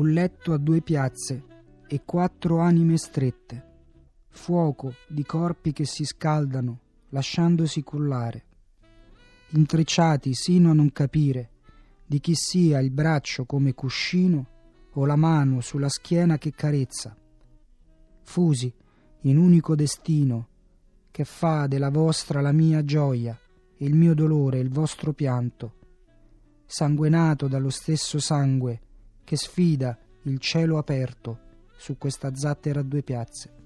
un letto a due piazze e quattro anime strette, fuoco di corpi che si scaldano, lasciandosi cullare, intrecciati sino a non capire di chi sia il braccio come cuscino o la mano sulla schiena che carezza, fusi in unico destino che fa della vostra la mia gioia, il mio dolore, il vostro pianto, sanguenato dallo stesso sangue che sfida il cielo aperto su questa zattera a due piazze.